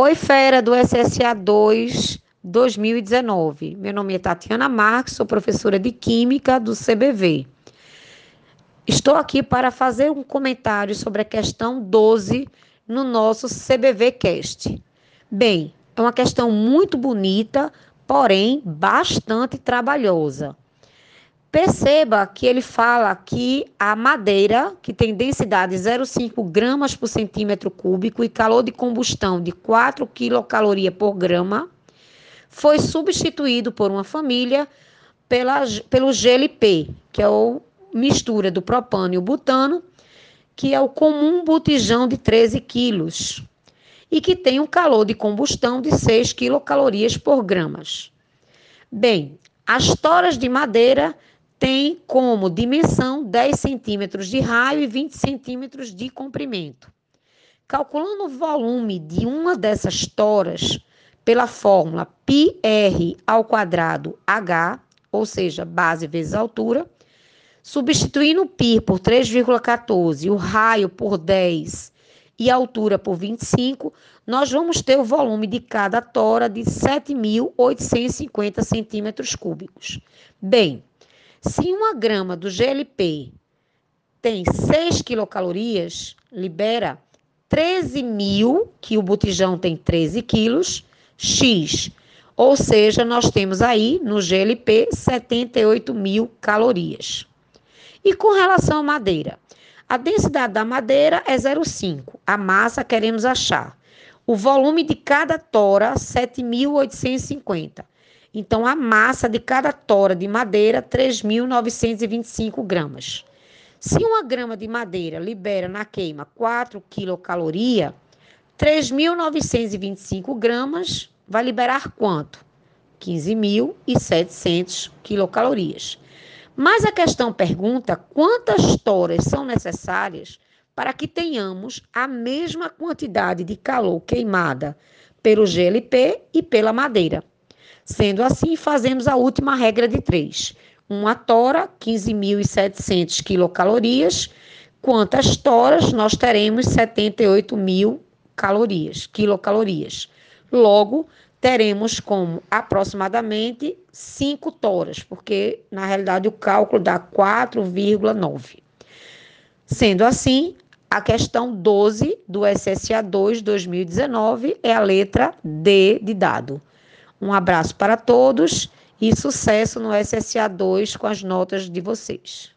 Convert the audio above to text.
Oi, fera do SSA 2 2019. Meu nome é Tatiana Marques, sou professora de Química do CBV. Estou aqui para fazer um comentário sobre a questão 12 no nosso CBV Cast. Bem, é uma questão muito bonita, porém bastante trabalhosa. Perceba que ele fala que a madeira, que tem densidade 0,5 gramas por centímetro cúbico e calor de combustão de 4 quilocalorias por grama, foi substituído por uma família pela, pelo GLP, que é a mistura do propano e o butano, que é o comum botijão de 13 quilos, e que tem um calor de combustão de 6 quilocalorias por gramas. Bem, as toras de madeira tem como dimensão 10 centímetros de raio e 20 centímetros de comprimento. Calculando o volume de uma dessas toras pela fórmula πr ao quadrado h, ou seja, base vezes altura, substituindo o π por 3,14, o raio por 10 e a altura por 25, nós vamos ter o volume de cada tora de 7.850 centímetros cúbicos. Bem, se uma grama do GLP tem 6 quilocalorias, libera 13 mil, que o botijão tem 13 quilos, X. Ou seja, nós temos aí no GLP 78 mil calorias. E com relação à madeira? A densidade da madeira é 0,5. A massa queremos achar. O volume de cada tora, 7.850. Então, a massa de cada tora de madeira, 3.925 gramas. Se uma grama de madeira libera na queima 4 quilocaloria, 3.925 gramas vai liberar quanto? 15.700 quilocalorias. Mas a questão pergunta quantas toras são necessárias para que tenhamos a mesma quantidade de calor queimada pelo GLP e pela madeira. Sendo assim, fazemos a última regra de três. Uma tora, 15.700 quilocalorias. Quantas toras nós teremos? 78 mil calorias, quilocalorias. Logo, teremos como aproximadamente 5 toras, porque na realidade o cálculo dá 4,9. Sendo assim, a questão 12 do SSA 2 2019 é a letra D de dado. Um abraço para todos e sucesso no SSA 2 com as notas de vocês.